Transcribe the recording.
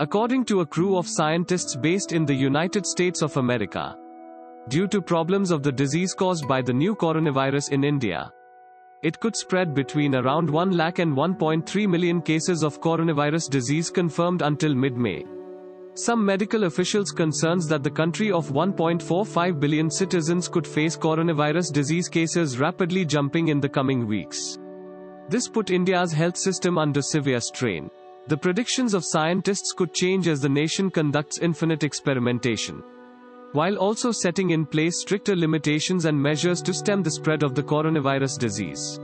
According to a crew of scientists based in the United States of America, due to problems of the disease caused by the new coronavirus in India, it could spread between around 1 lakh and 1.3 million cases of coronavirus disease confirmed until mid-May. Some medical officials concerns that the country of 1.45 billion citizens could face coronavirus disease cases rapidly jumping in the coming weeks. This put India's health system under severe strain. The predictions of scientists could change as the nation conducts infinite experimentation. While also setting in place stricter limitations and measures to stem the spread of the coronavirus disease.